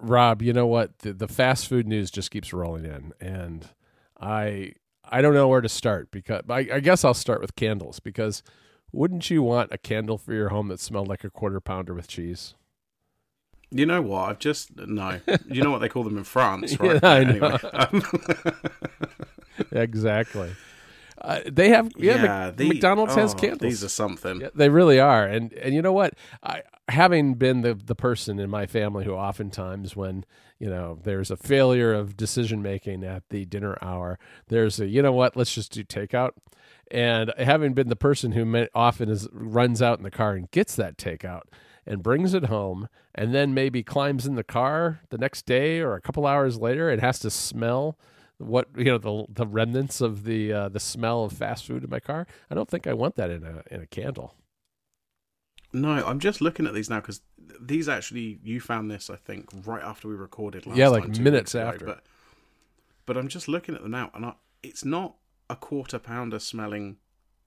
Rob, you know what? The, the fast food news just keeps rolling in, and I I don't know where to start because I, I guess I'll start with candles because wouldn't you want a candle for your home that smelled like a quarter pounder with cheese? You know what? I've just no. You know what they call them in France, right? Yeah, I know. exactly. Uh, they have yeah, Yeah, Mc- McDonald's has oh, candles. These are something. Yeah, they really are, and and you know what? I, having been the the person in my family who oftentimes, when you know there's a failure of decision making at the dinner hour, there's a you know what? Let's just do takeout. And having been the person who often is runs out in the car and gets that takeout and brings it home, and then maybe climbs in the car the next day or a couple hours later, it has to smell what you know the the remnants of the uh, the smell of fast food in my car. I don't think I want that in a in a candle. No, I'm just looking at these now because these actually you found this I think right after we recorded last Yeah, like time, minutes ago, after. But but I'm just looking at them now, and I, it's not a quarter pounder smelling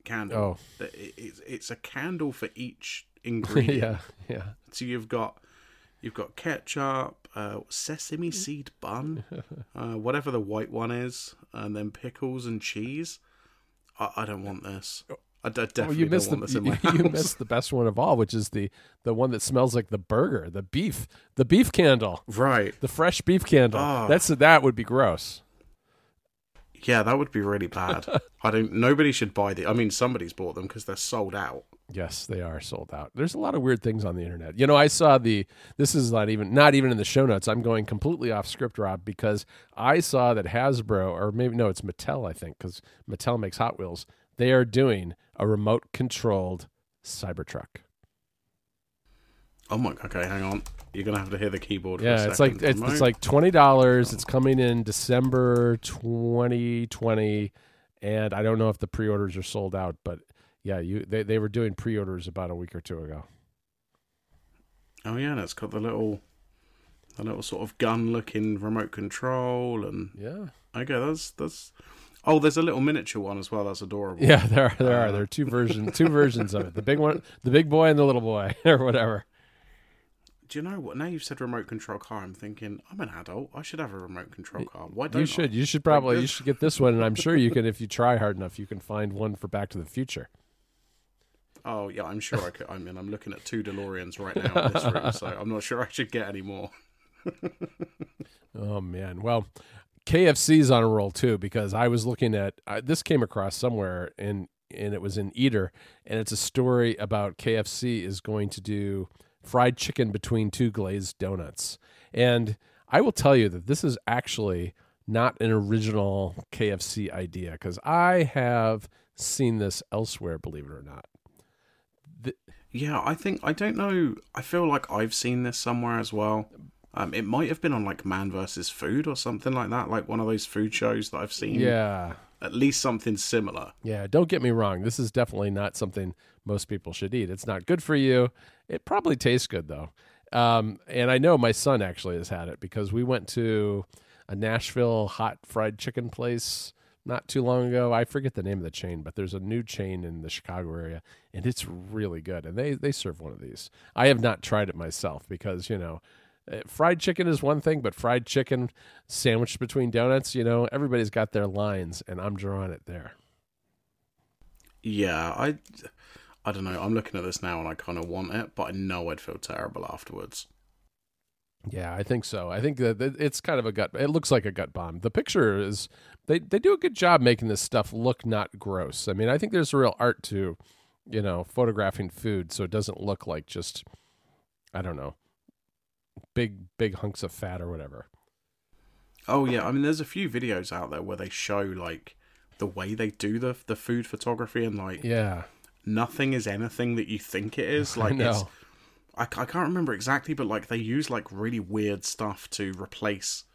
candle. Oh. It- it's it's a candle for each ingredient. yeah, yeah. So you've got you've got ketchup, uh, sesame Mm. seed bun, uh, whatever the white one is, and then pickles and cheese. I, I don't want this. I d- Oh, definitely you missed don't the want this in my you, you missed the best one of all, which is the the one that smells like the burger, the beef, the beef candle, Right. the fresh beef candle. Oh. That's that would be gross. Yeah, that would be really bad. I don't. Nobody should buy the. I mean, somebody's bought them because they're sold out. Yes, they are sold out. There's a lot of weird things on the internet. You know, I saw the this is not even not even in the show notes. I'm going completely off script, Rob, because I saw that Hasbro or maybe no, it's Mattel, I think, because Mattel makes Hot Wheels. They are doing a remote controlled Cybertruck. Oh my. Okay, hang on. You're gonna have to hear the keyboard. For a Yeah, it's like it's, it's like twenty dollars. It's coming in December 2020, and I don't know if the pre-orders are sold out, but yeah, you they they were doing pre-orders about a week or two ago. Oh yeah, and it's got the little, the little sort of gun-looking remote control, and Yeah, okay, that's that's. Oh, there's a little miniature one as well. That's adorable. yeah, there are there are uh, there are two versions two versions of it. The big one, the big boy, and the little boy, or whatever. Do you know what? Now you've said remote control car, I'm thinking I'm an adult. I should have a remote control car. Why don't You I? should you should probably you should get this one, and I'm sure you can if you try hard enough, you can find one for Back to the Future. Oh yeah, I'm sure I could. I mean, I'm looking at two DeLoreans right now in this room, so I'm not sure I should get any more. Oh man, well, KFC's on a roll too because I was looking at this came across somewhere and and it was in Eater and it's a story about KFC is going to do fried chicken between two glazed donuts. And I will tell you that this is actually not an original KFC idea because I have seen this elsewhere, believe it or not. Yeah, I think I don't know. I feel like I've seen this somewhere as well. Um, it might have been on like Man versus Food or something like that, like one of those food shows that I've seen. Yeah. at least something similar. Yeah, don't get me wrong. This is definitely not something most people should eat. It's not good for you. It probably tastes good though. Um, and I know my son actually has had it because we went to a Nashville hot fried chicken place not too long ago. I forget the name of the chain, but there's a new chain in the Chicago area, and it's really good. And they they serve one of these. I have not tried it myself because you know. uh, Fried chicken is one thing, but fried chicken sandwiched between donuts, you know, everybody's got their lines, and I'm drawing it there. Yeah, I, I don't know. I'm looking at this now and I kind of want it, but I know I'd feel terrible afterwards. Yeah, I think so. I think that it's kind of a gut. It looks like a gut bomb. The picture is they they do a good job making this stuff look not gross. I mean, I think there's a real art to, you know, photographing food so it doesn't look like just, I don't know, big big hunks of fat or whatever. Oh yeah, I mean, there's a few videos out there where they show like the way they do the the food photography and like Yeah, nothing is anything that you think it is. Like I it's. I, I can't remember exactly, but like they use like really weird stuff to replace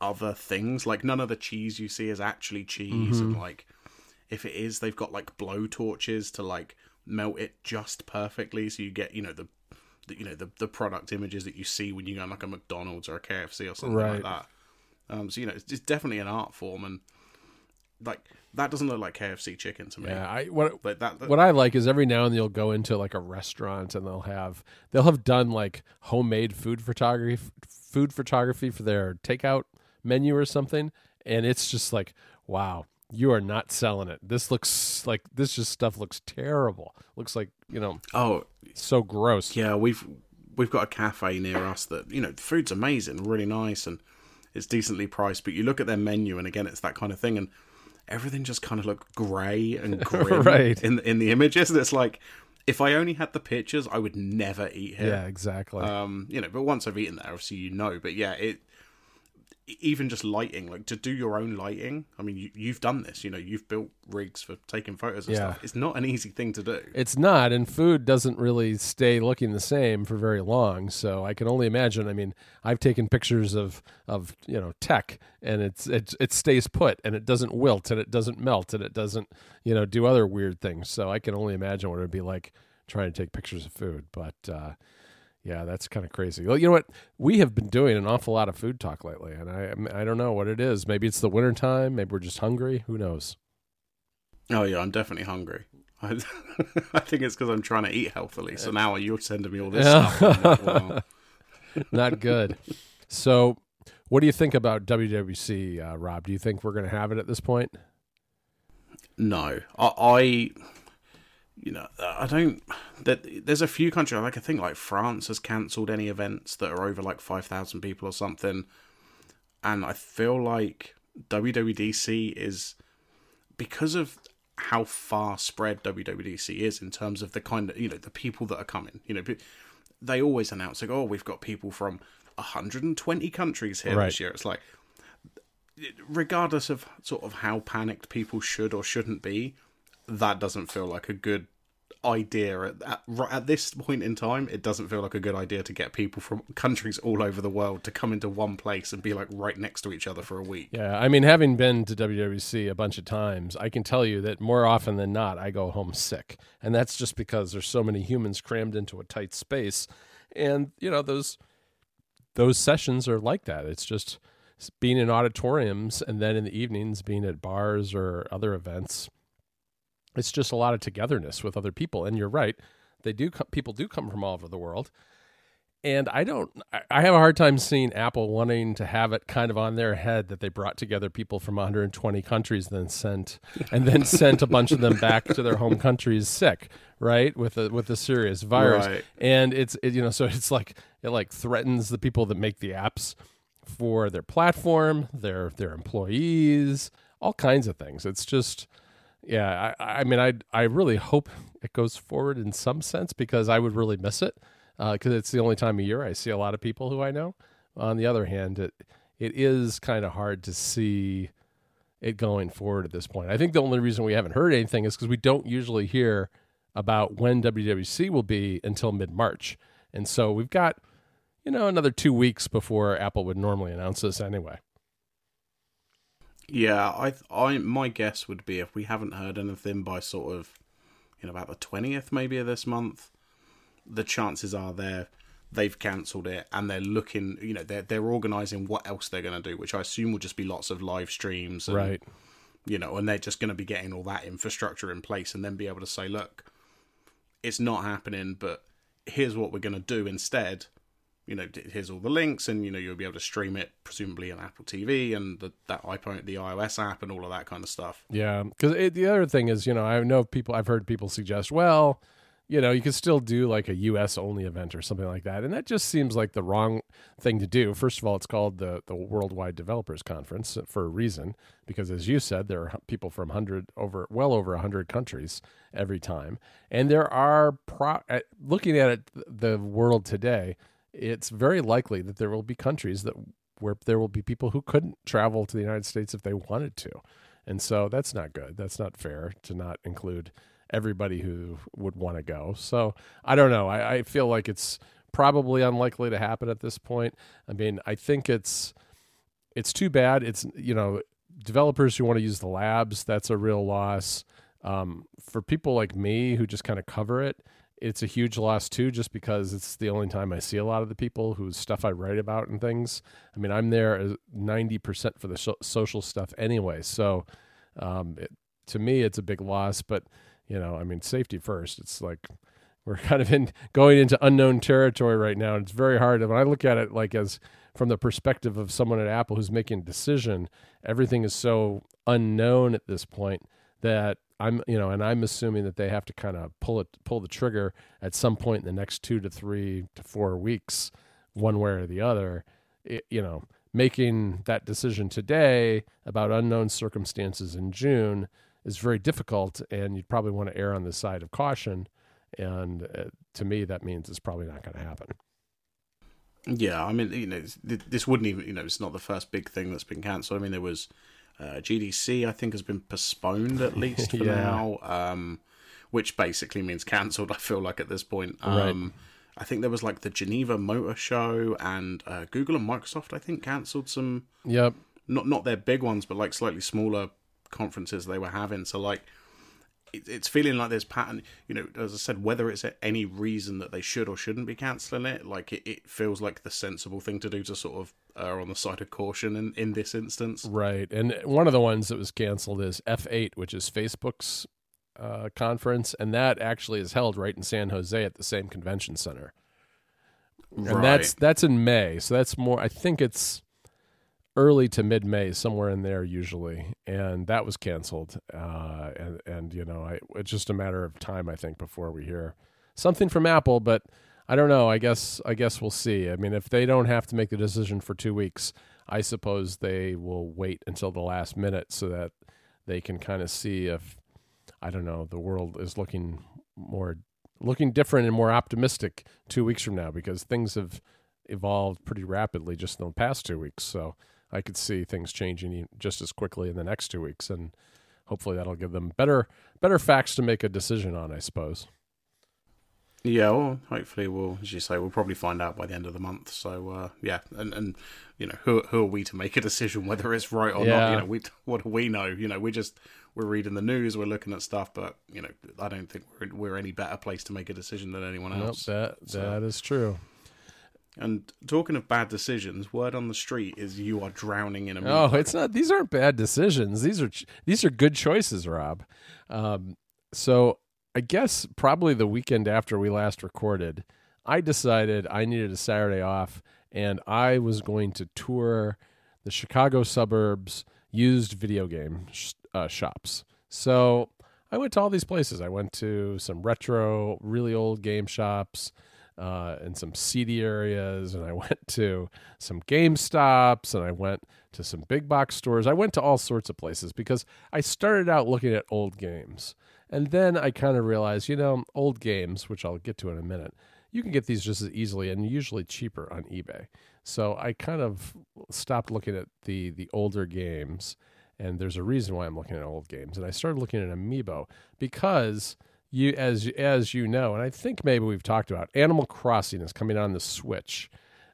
other things. Like none of the cheese you see is actually cheese, and like if it is, they've got like blow torches to like melt it just perfectly, so you get you know the, the you know the the product images that you see when you go on like a McDonald's or a KFC or something Right. like that. Um, so you know it's, it's definitely an art form, and like that doesn't look like KFC chicken to me. yeah. I what Like that, that what I like is every now and then you'll go into like a restaurant and they'll have they'll have done like homemade food photography food photography for their takeout menu or something, and it's just like, wow, you are not selling it. This looks like this just stuff looks terrible. Looks like you know, oh, so gross. Yeah, we've we've got a cafe near us that you know the food's amazing, really nice, and it's decently priced. But you look at their menu, and again, it's that kind of thing, and everything just kind of look grey and grim right. in in the images. And it's like if I only had the pictures, I would never eat here. Yeah, exactly. Um, you know, but once I've eaten there, obviously you know. But yeah, it even just lighting, like to do your own lighting. I mean, you, you've done this. You know, you've built rigs for taking photos and Yeah. stuff. It's not an easy thing to do. It's not, and food doesn't really stay looking the same for very long. So I can only imagine. I mean, I've taken pictures of of you know tech, and it's it it stays put, and it doesn't wilt, and it doesn't melt, and it doesn't you know do other weird things. So I can only imagine what it would be like trying to take pictures of food. But uh, yeah, that's kind of crazy. Well, you know what? We have been doing an awful lot of food talk lately, and I I don't know what it is. Maybe it's the winter time. Maybe we're just hungry. Who knows? Oh yeah, I'm definitely hungry. I, I think it's because I'm trying to eat healthily. So now you're sending me all this Yeah. stuff. Like, not good. So, what do you think about WWDC, uh, Rob? Do you think we're going to have it at this point? no, I, I, you know, I don't. That there's a few countries like I think like France has cancelled any events that are over like five thousand people or something, and I feel like WWDC is because of how far spread WWDC is in terms of the kind of you know the people that are coming. You know, they always announce like, oh, we've got people from 120 countries here Right. this year. It's like, regardless of sort of how panicked people should or shouldn't be, that doesn't feel like a good idea at, at, at this point in time. It doesn't feel like a good idea to get people from countries all over the world to come into one place and be like right next to each other for a week. Yeah, I mean, having been to WWDC a bunch of times, I can tell you that more often than not, I go home sick, and that's just because there's so many humans crammed into a tight space, and you know those those sessions are like that. It's just being in auditoriums and then in the evenings being at bars or other events. It's just a lot of togetherness with other people, and you're right. They do. co- People do come from all over the world, and I don't. I- have a hard time seeing Apple wanting to have it kind of on their head that they brought together people from 120 countries, then sent and then sent a bunch of them back to their home countries sick, right, with a with a serious virus. Right. And it's it, you know, so it's like it like threatens the people that make the apps for their platform, their their employees, all kinds of things. It's just yeah, I, I mean, I I really hope it goes forward in some sense because I would really miss it uh, because it's the only time of year I see a lot of people who I know. On the other hand, it it is kind of hard to see it going forward at this point. I think the only reason we haven't heard anything is because we don't usually hear about when WWDC will be until mid March, and so we've got you know another two weeks before Apple would normally announce this anyway. Yeah, I, I, my guess would be if we haven't heard anything by sort of, you know, about the twentieth maybe of this month, the chances are there they've cancelled it and they're looking, you know, they're they're organising what else they're going to do, which I assume will just be lots of live streams, and, Right. You know, and they're just going to be getting all that infrastructure in place and then be able to say, look, it's not happening, but here's what we're going to do instead. You know, here's all the links, and you know you'll be able to stream it presumably on Apple TV and the, that iPhone, the iOS app, and all of that kind of stuff. Yeah, because the other thing is, you know, I know people. I've heard people suggest, well, you know, you could still do like a U.S. only event or something like that, and that just seems like the wrong thing to do. First of all, it's called the the Worldwide Developers Conference for a reason, because as you said, there are people from hundred over, well over hundred countries every time, and there are pro. Looking at it, the world today, it's very likely that there will be countries that where there will be people who couldn't travel to the United States if they wanted to. And so that's not good. That's not fair to not include everybody who would want to go. So I don't know. I, I feel like it's probably unlikely to happen at this point. I mean, I think it's it's too bad. It's you know developers who want to use the labs. That's a real loss. Um, for people like me who just kind of cover it, it's a huge loss too, just because it's the only time I see a lot of the people whose stuff I write about and things. I mean, I'm there ninety percent for the so- social stuff anyway. So um, it, to me, it's a big loss. But you know, I mean, safety first. It's like we're kind of in going into unknown territory right now. And it's very hard. And when I look at it like as from the perspective of someone at Apple who's making a decision, everything is so unknown at this point that I'm, you know, and I'm assuming that they have to kind of pull it, pull the trigger at some point in the next two to three to four weeks, one way or the other. It, you know, making that decision today about unknown circumstances in June is very difficult, and you'd probably want to err on the side of caution. And uh, to me, that means it's probably not going to happen. Yeah, I mean, you know, this wouldn't even, you know, it's not the first big thing that's been cancelled. I mean, there was uh, GDC, I think, has been postponed at least for yeah. now, um, which basically means cancelled. I feel like at this point. Um, right. I think there was like the Geneva Motor Show and uh, Google and Microsoft. I think cancelled some. Yep. Not not their big ones, but like slightly smaller conferences they were having. So like, it's feeling like there's pattern. You know, as I said, whether it's any reason that they should or shouldn't be cancelling it, like it, it feels like the sensible thing to do to sort of are on the side of caution in, in this instance. Right. And one of the ones that was canceled is F8, which is Facebook's uh, conference. And that actually is held right in San Jose at the same convention center. Right. And that's that's in May. So that's more I think it's early to mid May, somewhere in there usually. And that was canceled. Uh, and and you know, I, it's just a matter of time I think before we hear something from Apple, but I don't know. I guess I guess we'll see. I mean, if they don't have to make the decision for two weeks, I suppose they will wait until the last minute so that they can kind of see if I don't know the world is looking more looking different and more optimistic two weeks from now because things have evolved pretty rapidly just in the past two weeks. So I could see things changing just as quickly in the next two weeks, and hopefully that'll give them better better facts to make a decision on. I suppose. Yeah, well, hopefully we'll, as you say, we'll probably find out by the end of the month. So, uh, yeah, and and you know, who who are we to make a decision whether it's right or yeah. not? You know, we what do we know? You know, we just we're reading the news, we're looking at stuff, but you know, I don't think we're we're any better place to make a decision than anyone else. Nope, that so. that is true. And talking of bad decisions, word on the street is you are drowning in a. Oh, it's not. These aren't bad decisions. These are these are good choices, Rob. Um, so I guess probably the weekend after we last recorded, I decided I needed a Saturday off and I was going to tour the Chicago suburbs used video game sh- uh, shops. So I went to all these places. I went to some retro, really old game shops uh, and some seedy areas, and I went to some GameStops, and I went to some big box stores. I went to all sorts of places because I started out looking at old games. And then I kind of realized, you know, old games, which I'll get to in a minute, you can get these just as easily and usually cheaper on eBay. So I kind of stopped looking at the the older games, and there's a reason why I'm looking at old games. And I started looking at Amiibo because you, as as you know, and I think maybe we've talked about Animal Crossing is coming on the Switch,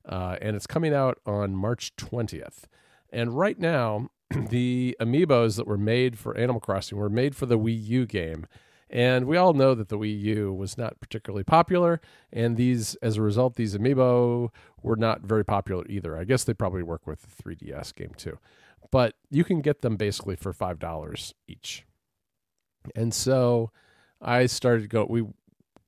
uh, and it's coming out on March 20th. And right now, the amiibos that were made for Animal Crossing were made for the Wii U game. And we all know that the Wii U was not particularly popular, and these, as a result, these amiibo were not very popular either. I guess they probably work with the 3DS game too, but you can get them basically for five dollars each. And so, I started go. We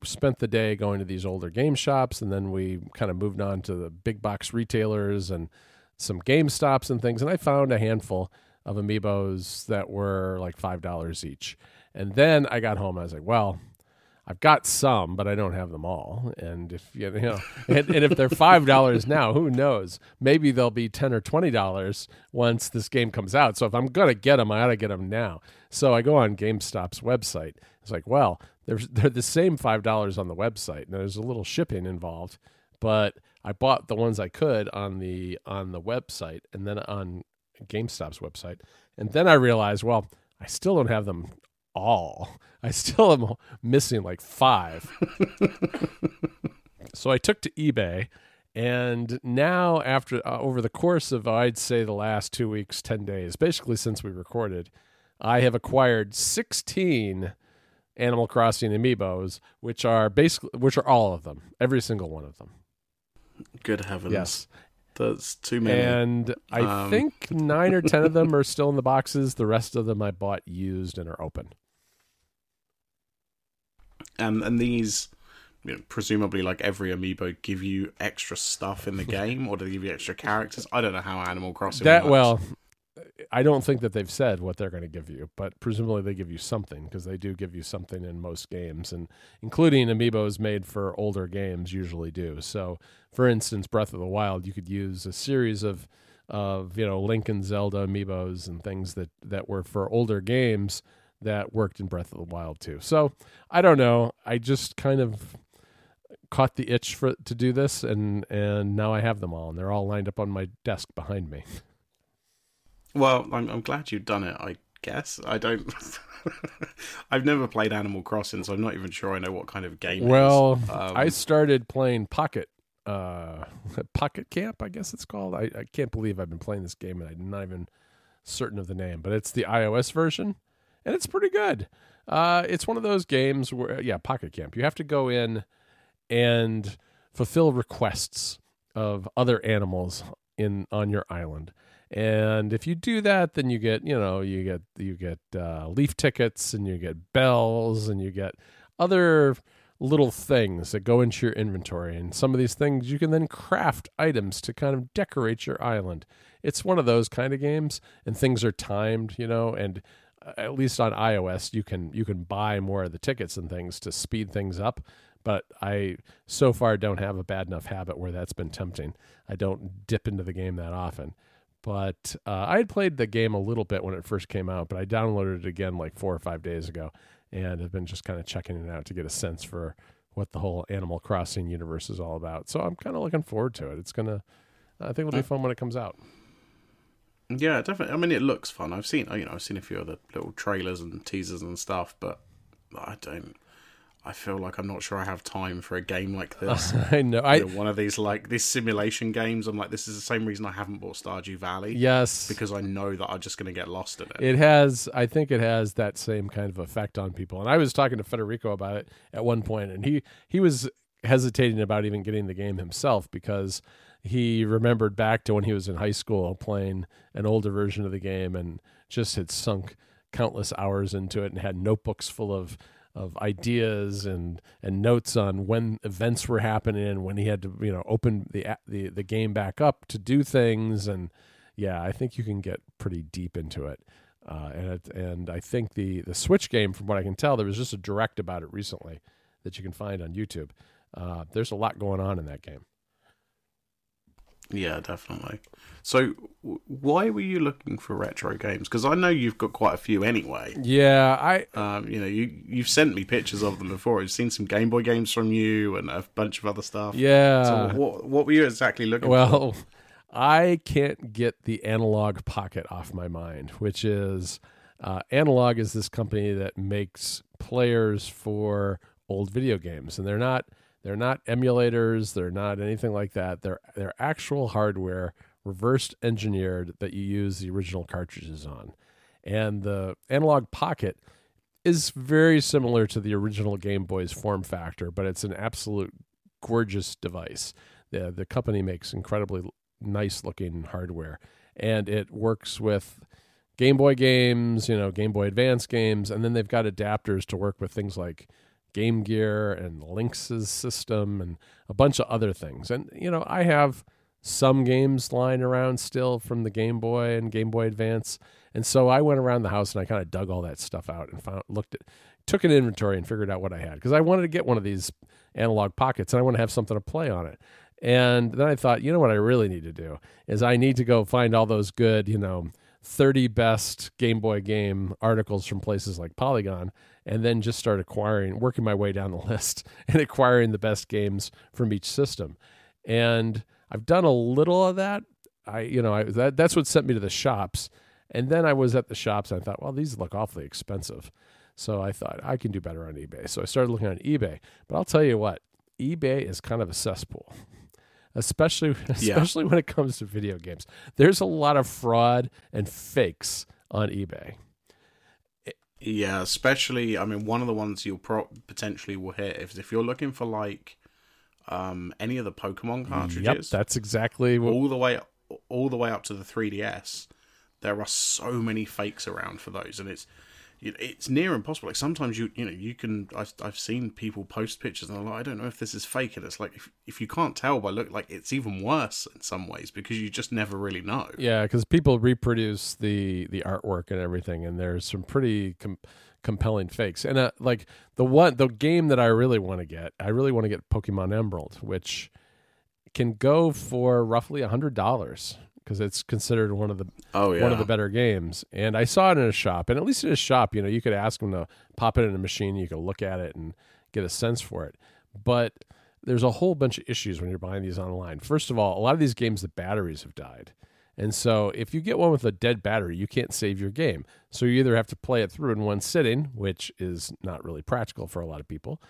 spent the day going to these older game shops, and then we kind of moved on to the big box retailers and some GameStops and things, and I found a handful of amiibos that were like five dollars each. And then I got home, I was like, well, I've got some, but I don't have them all. And if you know, and, and if they're five dollars now, who knows? Maybe they'll be ten or twenty dollars once this game comes out. So if I'm gonna get them, I ought to get them now. So I go on GameStop's website. It's like, well, they're they're the same five dollars on the website, and there's a little shipping involved, but I bought the ones I could on the on the website and then on GameStop's website. And then I realized, well, I still don't have them all. I still am missing like five. so I took to eBay and now after uh, over the course of I'd say the last 2 weeks, 10 days, basically since we recorded, I have acquired 16 Animal Crossing amiibos, which are basically which are all of them, every single one of them. Good heavens. Yes. That's too many. And I um, think nine or ten of them are still in the boxes. The rest of them I bought used and are open. And and these you know, presumably like every amiibo give you extra stuff in the game, or do they give you extra characters? I don't know how Animal Crossing that works. well i don't think that they've said what they're going to give you but presumably they give you something because they do give you something in most games and including amiibos made for older games usually do. So for instance breath of the wild you could use a series of of you know link and zelda amiibos and things that that were for older games that worked in breath of the wild too. So i don't know. I just kind of caught the itch for to do this and and now i have them all and they're all lined up on my desk behind me Well, I'm, I'm glad you've done it. I guess I don't. I've never played Animal Crossing, so I'm not even sure I know what kind of game. it is. Well, Um, I started playing Pocket uh Pocket Camp, I guess it's called. I, I can't believe I've been playing this game and I'm not even certain of the name, but it's the iOS version and it's pretty good. Uh it's one of those games where yeah, Pocket Camp. You have to go in and fulfill requests of other animals in on your island. And if you do that, then you get, you know, you get you get uh, leaf tickets and you get bells and you get other little things that go into your inventory. And some of these things you can then craft items to kind of decorate your island. It's one of those kind of games, and things are timed, you know, and uh, at least on iOS you can you can buy more of the tickets and things to speed things up. But I so far don't have a bad enough habit where that's been tempting. I don't dip into the game that often. But uh, I had played the game a little bit when it first came out, but I downloaded it again like four or five days ago and have been just kind of checking it out to get a sense for what the whole Animal Crossing universe is all about. So I'm kind of looking forward to it. It's gonna, I think it'll be fun when it comes out. yeah, definitely. I mean, it looks fun. I've seen, you know, I've seen a few other little trailers and teasers and stuff, but I don't. I feel like I'm not sure I have time for a game like this. I know. I You know, one of these like these simulation games. I'm like, this is the same reason I haven't bought Stardew Valley. yes, because I know that I'm just going to get lost in it. it has. I think it has that same kind of effect on people. And I was talking to Federico about it at one point, and he he was hesitating about even getting the game himself because he remembered back to when he was in high school playing an older version of the game and just had sunk countless hours into it and had notebooks full of of ideas and and notes on when events were happening and when he had to you know open the the the game back up to do things. And yeah I think you can get pretty deep into it. Uh, and it, and I think the the Switch game from what I can tell there was just a direct about it recently that you can find on YouTube. Uh, there's a lot going on in that game Yeah, definitely. So, why were you looking for retro games? Because I know you've got quite a few anyway. yeah I Um, you know, you you've sent me pictures of them before. I've seen some Game Boy games from you and a bunch of other stuff. yeah So, what what were you exactly looking for? Well, I can't get the Analogue Pocket off my mind, which is uh, Analogue is this company that makes players for old video games, and they're not they're not emulators, they're not anything like that. They're they're actual hardware, reversed engineered that you use the original cartridges on, and the Analogue Pocket is very similar to the original Game Boy's form factor, but it's an absolute gorgeous device. The the company makes incredibly nice looking hardware and it works with Game Boy games, you know, Game Boy Advance games, and then they've got adapters to work with things like Game Gear and Lynx's system and a bunch of other things. And you know, I have some games lying around still from the Game Boy and Game Boy Advance. And so I went around the house and I kind of dug all that stuff out and found looked at took an inventory and figured out what I had because I wanted to get one of these Analogue Pockets and I want to have something to play on it. And then I thought, you know what I really need to do is I need to go find all those good, you know, 30 best Game Boy game articles from places like Polygon and then just start acquiring, working my way down the list and acquiring the best games from each system. And I've done a little of that. I, you know, I, that, that's what sent me to the shops. And then I was at the shops and I thought, well, these look awfully expensive. So I thought I can do better on eBay. So I started looking on eBay. But I'll tell you what, eBay is kind of a cesspool. Especially especially when it comes to video games. There's a lot of fraud and fakes on eBay. Yeah, especially I mean, one of the ones you'll pro- potentially will hit if if you're looking for like um any of the Pokemon cartridges. Yep, that's exactly what all the way all the way up to the 3DS. There are so many fakes around for those, and it's it's near impossible. Like sometimes you you know you can I've, I've seen people post pictures and like I don't know if this is fake and it's like if if you can't tell by look like it's even worse in some ways because you just never really know. Yeah, because people reproduce the the artwork and everything, and there's some pretty com- compelling fakes. And uh, like the one the game that I really want to get, I really want to get Pokemon Emerald, which can go for roughly a hundred dollars because it's considered one of the Oh yeah. one of the better games. And I saw it in a shop, and at least in a shop, you know, you could ask them to pop it in a machine, you could look at it and get a sense for it. But there's a whole bunch of issues when you're buying these online. First of all, a lot of these games the batteries have died. And so if you get one with a dead battery, you can't save your game. So you either have to play it through in one sitting, which is not really practical for a lot of people,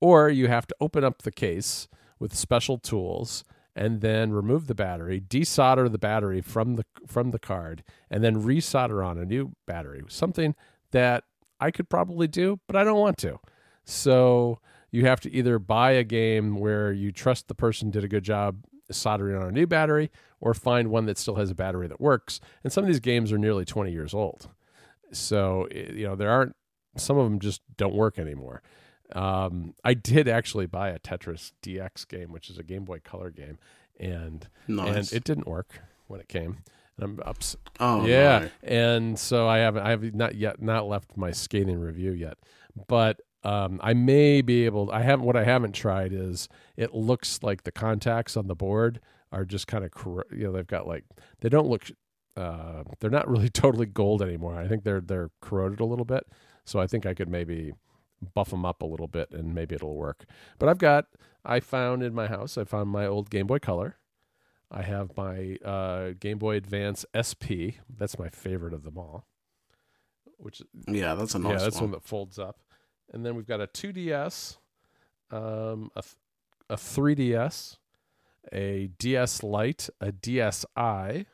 or you have to open up the case with special tools and then remove the battery, desolder the battery from the from the card, and then resolder on a new battery. Something that I could probably do, but I don't want to. So you have to either buy a game where you trust the person did a good job soldering on a new battery, or find one that still has a battery that works. And some of these games are nearly 20 years old. So, eh, you know, there aren't, some of them just don't work anymore. Um, I did actually buy a Tetris DX game, which is a Game Boy Color game, and Nice. and it didn't work when it came. And I'm ups- oh yeah, no. and so I haven't I have not yet not left my skating review yet, but um, I may be able. I haven't. What I haven't tried is it looks like the contacts on the board are just kind of you know they've got like they don't look uh, they're not really totally gold anymore. I think they're they're corroded a little bit. So I think I could maybe buff them up a little bit and maybe it'll work. But I've got I found in my house I found my old Game Boy Color. I have my uh, Game Boy Advance SP. That's my favorite of them all. Which Yeah, that's a nice yeah, that's one. one that folds up. And then we've got a 2DS, um, a a 3DS, a DS Lite, a DSi,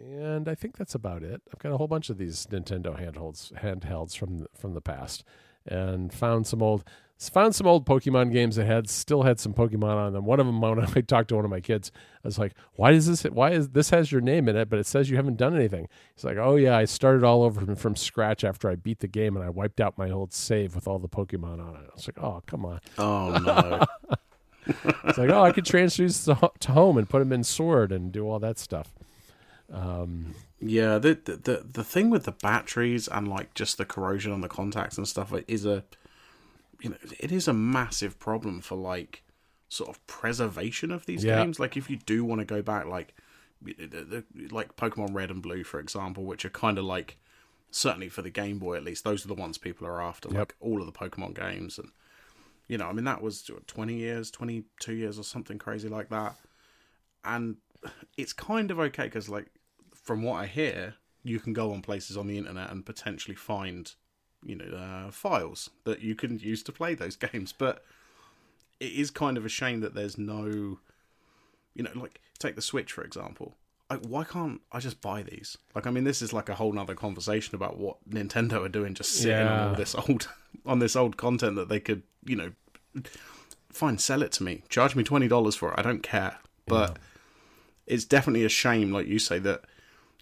and I think that's about it. I've got a whole bunch of these Nintendo handhelds handhelds from the, from the past, and found some old found some old Pokemon games that had still had some Pokemon on them. One of them, when I talked to one of my kids, I was like, "Why does this? Why is this has your name in it, but it says you haven't done anything?" He's like, "Oh yeah, I started all over from, from scratch after I beat the game, and I wiped out my old save with all the Pokemon on it." I was like, "Oh come on!" Oh no. It's like, "Oh, I could to, to home and put them in Sword and do all that stuff." Um, Yeah, the, the the the thing with the batteries and like just the corrosion on the contacts and stuff it is a you know it is a massive problem for like sort of preservation of these Yeah. games. Like if you do want to go back, like like Pokemon Red and Blue, for example, which are kind of like certainly for the Game Boy at least, those are the ones people are after. Yep. Like all of the Pokemon games and. You know, I mean, that was 20 years, 22 years, or something crazy like that. And it's kind of okay because, like, from what I hear, you can go on places on the internet and potentially find, you know, uh, files that you can use to play those games. But it is kind of a shame that there's no, you know, like take the Switch for example. Like, why can't I just buy these? Like, I mean, this is like a whole nother conversation about what Nintendo are doing, just sitting on all this old, on this old content that they could, you know, fine, sell it to me, charge me twenty dollars for it. I don't care, but it's definitely a shame, like you say, that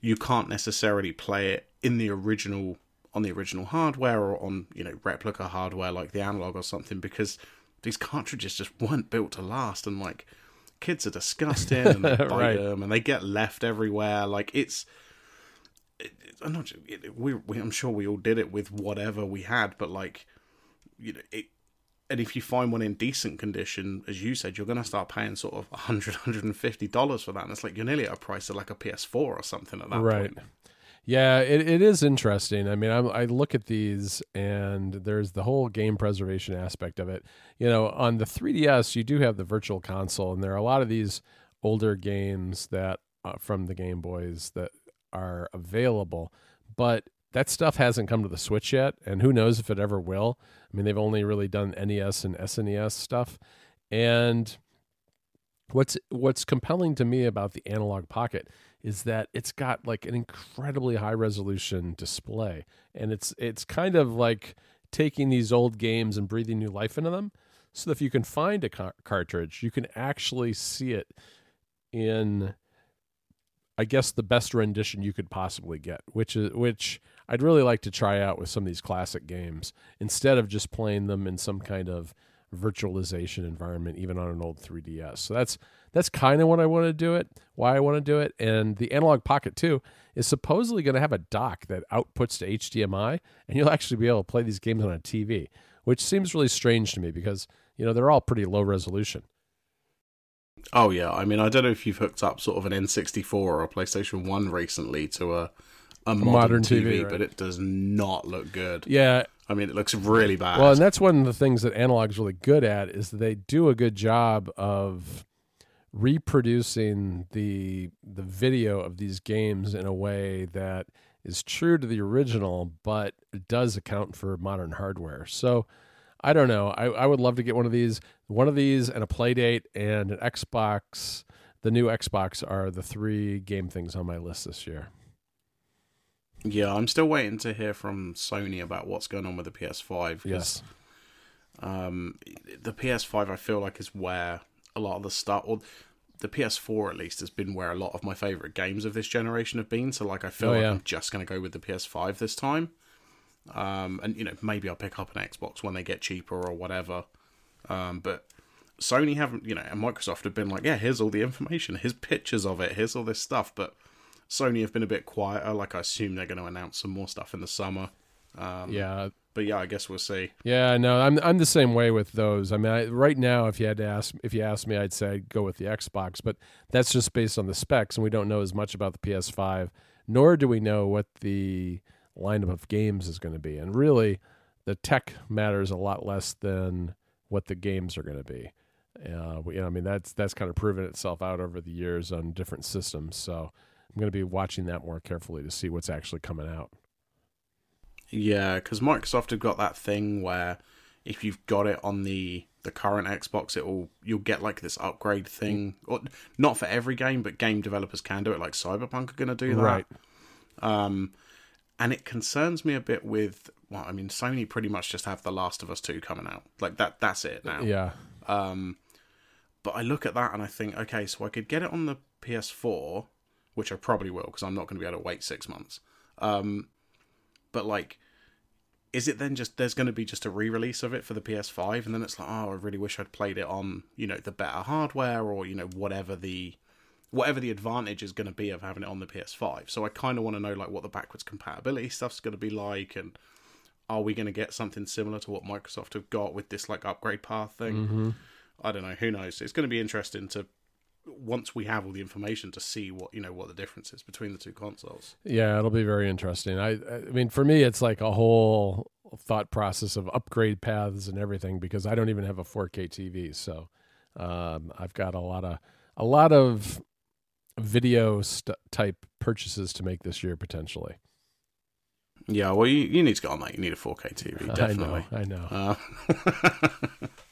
you can't necessarily play it in the original on the original hardware or on you know replica hardware like the Analogue or something because these cartridges just weren't built to last and like kids are disgusting and they bite Right. them and they get left everywhere like it's it, I'm not it, we, we I'm sure we all did it with whatever we had but like you know it and if you find one in decent condition, as you said, you're going to start paying sort of 100 $150 for that. And it's like you're nearly at a price of like a PS4 or something at that right. point. Yeah, it, it is interesting. I mean, I'm, I look at these and there's the whole game preservation aspect of it. You know, on the 3DS, you do have the virtual console, and there are a lot of these older games that uh, from the Game Boys that are available, but that stuff hasn't come to the Switch yet, and who knows if it ever will. I mean, they've only really done NES and SNES stuff, and what's what's compelling to me about the Analogue Pocket is that it's got like an incredibly high resolution display and it's it's kind of like taking these old games and breathing new life into them so if you can find a car- cartridge you can actually see it in I guess the best rendition you could possibly get, which is which I'd really like to try out with some of these classic games instead of just playing them in some kind of virtualization environment, even on an old 3DS. So that's that's kind of what I want to do it, why I want to do it. And the Analogue Pocket 2 is supposedly going to have a dock that outputs to HDMI, and you'll actually be able to play these games on a TV, which seems really strange to me because you know they're all pretty low resolution. Oh yeah, I mean I don't know if you've hooked up sort of an N64 or a PlayStation One recently to a a, modern, modern TV, TV, right. but it does not look good. Yeah, I mean it looks really bad. Well, and that's one of the things that Analogue's really good at is that they do a good job of reproducing the the video of these games in a way that is true to the original, but does account for modern hardware. So I don't know. I, I would love to get one of these. One of these and a Playdate and an Xbox. The new Xbox are the three game things on my list this year. Yeah, I'm still waiting to hear from Sony about what's going on with the PS5. Yes. um, the PS5 I feel like is where a lot of the stuff, or the PS4 at least, has been where a lot of my favorite games of this generation have been. So like I feel Oh, like yeah. I'm just going to go with the PS5 this time. Um, and you know maybe I'll pick up an Xbox when they get cheaper or whatever. Um, but Sony haven't, you know, and Microsoft have been like, yeah, here's all the information, here's pictures of it, here's all this stuff. But Sony have been a bit quieter. Like I assume they're going to announce some more stuff in the summer. Um, Yeah, But yeah, I guess we'll see. Yeah, no, I'm I'm the same way with those. I mean, I, right now, if you had to ask, if you asked me, I'd say I'd go with the Xbox, but that's just based on the specs, and we don't know as much about the PS5, nor do we know what the lineup of games is going to be. And really, the tech matters a lot less than what the games are going to be. Uh, you know, I mean, that's that's kind of proven itself out over the years on different systems. So I'm going to be watching that more carefully to see what's actually coming out. Yeah, because Microsoft have got that thing where if you've got it on the the current Xbox, it will you'll get like this upgrade thing. Or not for every game, but game developers can do it. Like Cyberpunk are going to do that. Right. Um, and it concerns me a bit with. Well, I mean, Sony pretty much just have The Last of Us Two coming out. Like that. That's it now. Yeah. Um, but I look at that and I think, okay, so I could get it on the PS4, which I probably will because I'm not going to be able to wait six months. Um, but like, is it then just there's going to be just a re-release of it for the PS5, and then it's like, oh, I really wish I'd played it on you know the better hardware or you know whatever the whatever the advantage is going to be of having it on the PS5. So I kind of want to know like what the backwards compatibility stuff's going to be like, and are we going to get something similar to what Microsoft have got with this like upgrade path thing? Mm-hmm. I don't know. Who knows? It's going to be interesting to once we have all the information to see what you know what the difference is between the two consoles. Yeah, it'll be very interesting. I I mean for me it's like a whole thought process of upgrade paths and everything because I don't even have a 4K TV. So um, I've got a lot of a lot of video st- type purchases to make this year potentially. Yeah, well, you, you need to get on that. You need a 4K TV, definitely. I know. I know. Uh,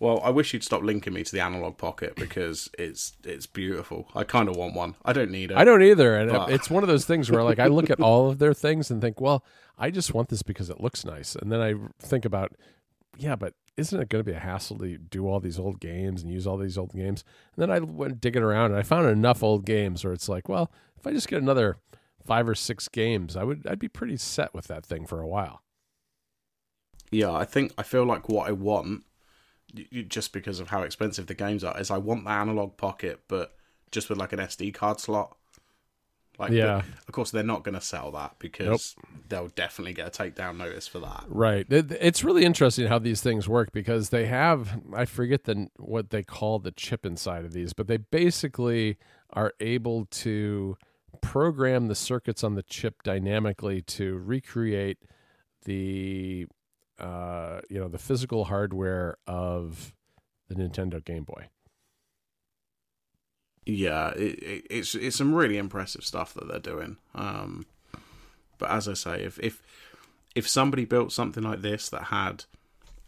well, I wish you'd stop linking me to the Analogue Pocket because it's it's beautiful. I kind of want one. I don't need it. I don't either, and But- it's one of those things where like I look at all of their things and think, well, I just want this because it looks nice, and then I think about, yeah, but isn't it going to be a hassle to do all these old games and use all these old games? And then I went digging around and I found enough old games where it's like, well, if I just get another five or six games, I would I'd be pretty set with that thing for a while. Yeah, I think I feel like what I want, just because of how expensive the games are, is I want the Analogue Pocket, but just with like an SD card slot. Like, Yeah. of course, they're not going to sell that because they'll definitely get a takedown notice for that. Right. It, it's really interesting how these things work because they have I forget the what they call the chip inside of these, but they basically are able to program the circuits on the chip dynamically to recreate the uh, you know the physical hardware of the Nintendo Game Boy. Yeah, it, it, it's it's some really impressive stuff that they're doing. Um, but as I say, if if if somebody built something like this that had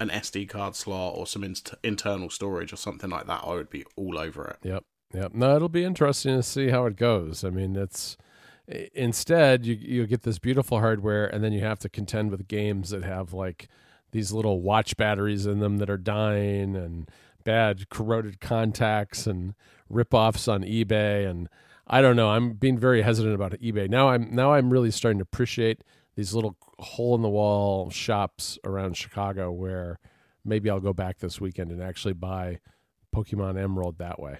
an SD card slot or some inst- internal storage or something like that, I would be all over it. Yep. Yep. No, it'll be interesting to see how it goes. I mean, it's instead you you get this beautiful hardware, and then you have to contend with games that have like these little watch batteries in them that are dying, and bad corroded contacts, and rip-offs on eBay, and I don't know. I'm being very hesitant about eBay now. I'm now I'm really starting to appreciate these little hole in the wall shops around Chicago where maybe I'll go back this weekend and actually buy Pokemon Emerald that way.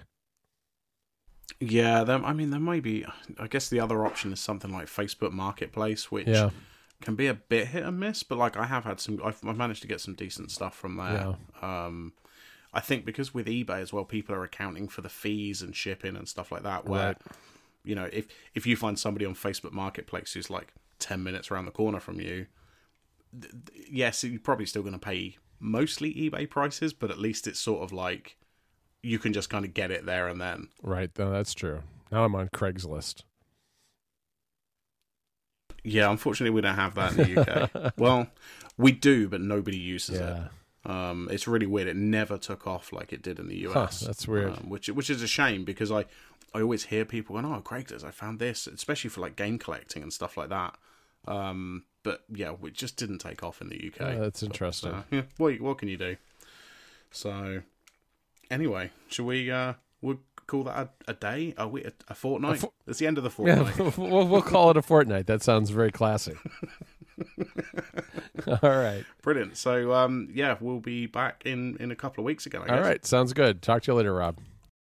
Yeah, there, I mean, there may be. I guess the other option is something like Facebook Marketplace, which Yeah. can be a bit hit and miss. But like, I have had some. I've, I've managed to get some decent stuff from there. Um, I think because with eBay as well, people are accounting for the fees and shipping and stuff like that. Where Right. you know, if if you find somebody on Facebook Marketplace who's like ten minutes around the corner from you, th- th- yes, you're probably still going to pay mostly eBay prices, but at least it's sort of like you can just kind of get it there and then. Right. No, that's true. Now I'm on Craigslist. Yeah, unfortunately, we don't have that in the UK. well, we do, but nobody uses Yeah. it. Um, it's really weird. It never took off like it did in the US. that's weird. Um, which which is a shame because I I always hear people going, "Oh, Craigslist, I found this," especially for like game collecting and stuff like that. Um, but yeah, it just didn't take off in the UK. Yeah, that's interesting. So, yeah, what what can you do? So, anyway, should we uh we'll call that a, a day? Are we a, a fortnight? fo- it's the end of the Yeah, fortnight. we'll, we'll call it a fortnight. That sounds very classy. All right. Brilliant. So um yeah, we'll be back in in a couple of weeks again. I guess. All right. Sounds good. Talk to you later, Rob.